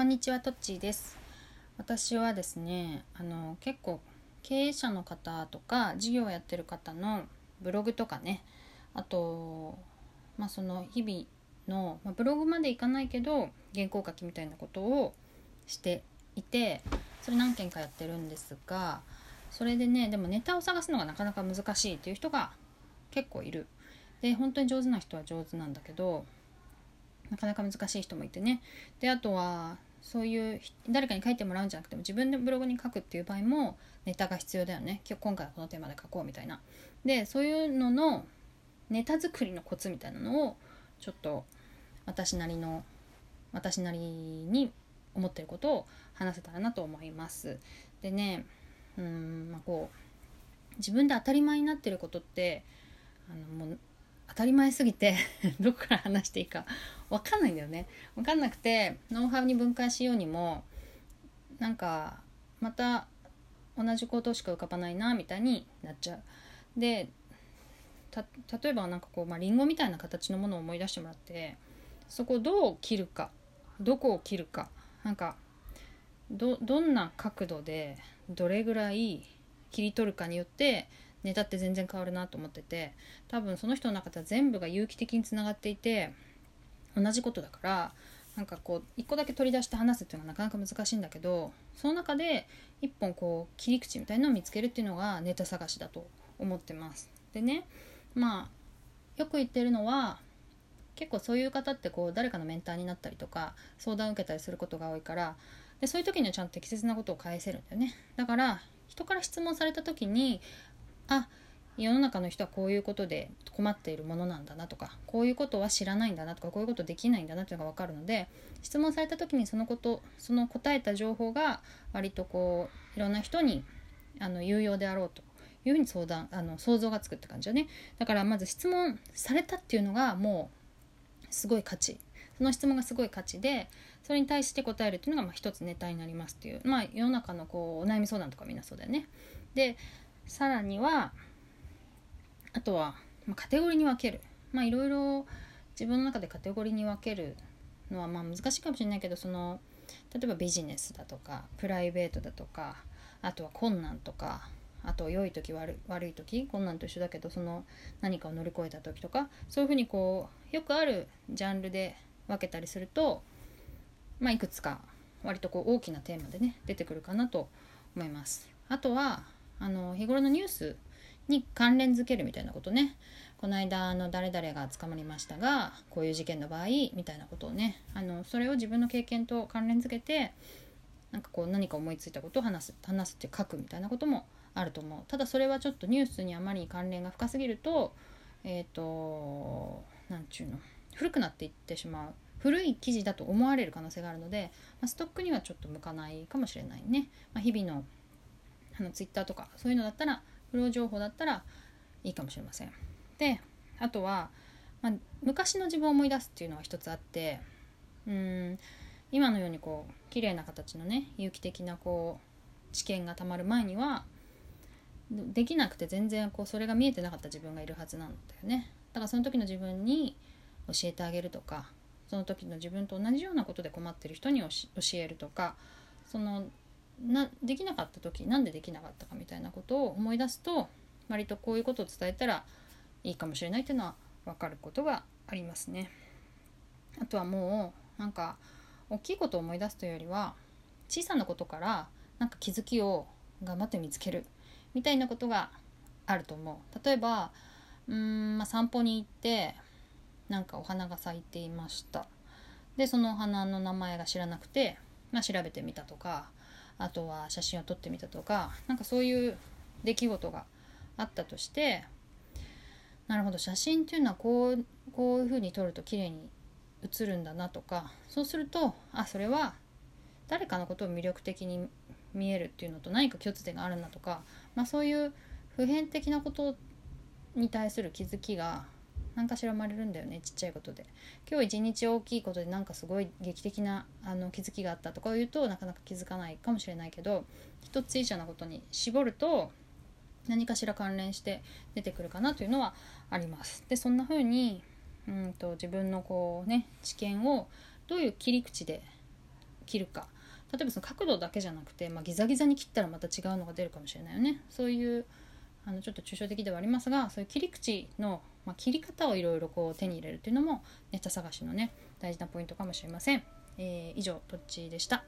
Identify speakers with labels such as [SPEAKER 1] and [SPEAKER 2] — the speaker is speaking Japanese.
[SPEAKER 1] こんにちはトッチーです。私はですねあの結構経営者の方とか事業をやってる方のブログとかねあとまあその日々の、まあ、ブログまでいかないけど原稿書きみたいなことをしていてそれ何件かやってるんですがそれでねでもネタを探すのがなかなか難しいっていう人が結構いる。で本当に上手な人は上手なんだけどなかなか難しい人もいてね。であとはそういう誰かに書いてもらうんじゃなくても自分でブログに書くっていう場合もネタが必要だよね。今日今回はこのテーマで書こうみたいな。でそういうののネタ作りのコツみたいなのをちょっと私なりの私なりに思ってることを話せたらなと思います。でねうんまあこう自分で当たり前になってることってあのもう当たり前すぎて どこから話していいか分かんないんだよね。分かんなくてノウハウに分解しようにもなんかまた同じことしか浮かばないなみたいになっちゃう。で例えばなんかこう、まあ、リンゴみたいな形のものを思い出してもらってそこをどう切るかどこを切るかなんかどんな角度でどれぐらい切り取るかによってネタって全然変わるなと思ってて多分その人の中では全部が有機的につながっていて同じことだからなんかこう一個だけ取り出して話すっていうのはなかなか難しいんだけどその中で一本こう切り口みたいなのを見つけるっていうのがネタ探しだと思ってます。でねまあよく言ってるのは結構そういう方ってこう誰かのメンターになったりとか相談を受けたりすることが多いからでそういう時にはちゃんと適切なことを返せるんだよねだから人から質問された時にあ世の中の人はこういうことで困っているものなんだなとかこういうことは知らないんだなとかこういうことできないんだなっていうのが分かるので質問された時にそのことその答えた情報が割とこういろんな人にあの有用であろうというふうに相談あの想像がつくって感じだね。だからまず質問されたっていうのがもうすごい価値。その質問がすごい価値でそれに対して答えるっていうのがまあ一つネタになりますっていう。まあ世の中のこうお悩み相談とかみんなそうだよね。でさらにはあとは、ま、カテゴリーに分けるまあいろいろ自分の中でカテゴリーに分けるのはまあ難しいかもしれないけどその例えばビジネスだとかプライベートだとかあとは困難とかあと良い時悪悪い時困難と一緒だけどその何かを乗り越えた時とかそういうふうにこうよくあるジャンルで分けたりすると、まあ、いくつか割とこう大きなテーマでね出てくるかなと思います。あとはあの日頃のニュースに関連づけるみたいなことね。この間の誰々が捕まりましたがこういう事件の場合みたいなことをね。あのそれを自分の経験と関連づけてなんかこう何か思いついたことを話す話すって書くみたいなこともあると思う。ただそれはちょっとニュースにあまり関連が深すぎるとえっ、ー、と何ちゅうの古くなっていってしまう。古い記事だと思われる可能性があるので、まあ、ストックにはちょっと向かないかもしれないね、まあ、日々のあのツイッターとかそういうのだったら不労情報だったらいいかもしれません。であとは、まあ、昔の自分を思い出すっていうのは一つあってうん今のようにこう綺麗な形のね有機的なこう知見がたまる前にはできなくて全然こうそれが見えてなかった自分がいるはずなんだよねだからその時の自分に教えてあげるとかその時の自分と同じようなことで困ってる人に教えるとかそのなできなかった時なんでできなかったかみたいなことを思い出すと割とこういうことを伝えたらいいかもしれないっていうのは分かることがありますね。あとはもうなんか大きいことを思い出すというよりは小さなことからなんか気づきを頑張って見つけるみたいなことがあると思う。例えばうーん、まあ、散歩に行ってなんかお花が咲いていました。でそのお花の名前が知らなくて、まあ、調べてみたとかあとは写真を撮ってみたとかなんかそういう出来事があったとしてなるほど写真っていうのはこうこういうふうに撮ると綺麗に写るんだなとかそうするとあそれは誰かのことを魅力的に見えるっていうのと何か共通点があるんだとか、まあ、そういう普遍的なことに対する気づきが何かしら生まれるんだよねちっちゃいことで。今日一日大きいことでなんかすごい劇的なあの気づきがあったとか言うとなかなか気づかないかもしれないけど一つ以上なことに絞ると何かしら関連して出てくるかなというのはあります。でそんな風にうんと自分のこうね知見をどういう切り口で切るか。例えばその角度だけじゃなくて、まあ、ギザギザに切ったらまた違うのが出るかもしれないよね。そういうあのちょっと抽象的ではありますがそういう切り口の、まあ、切り方をいろいろこう手に入れるっていうのもネタ探しのね大事なポイントかもしれません、えー、以上どっちでした？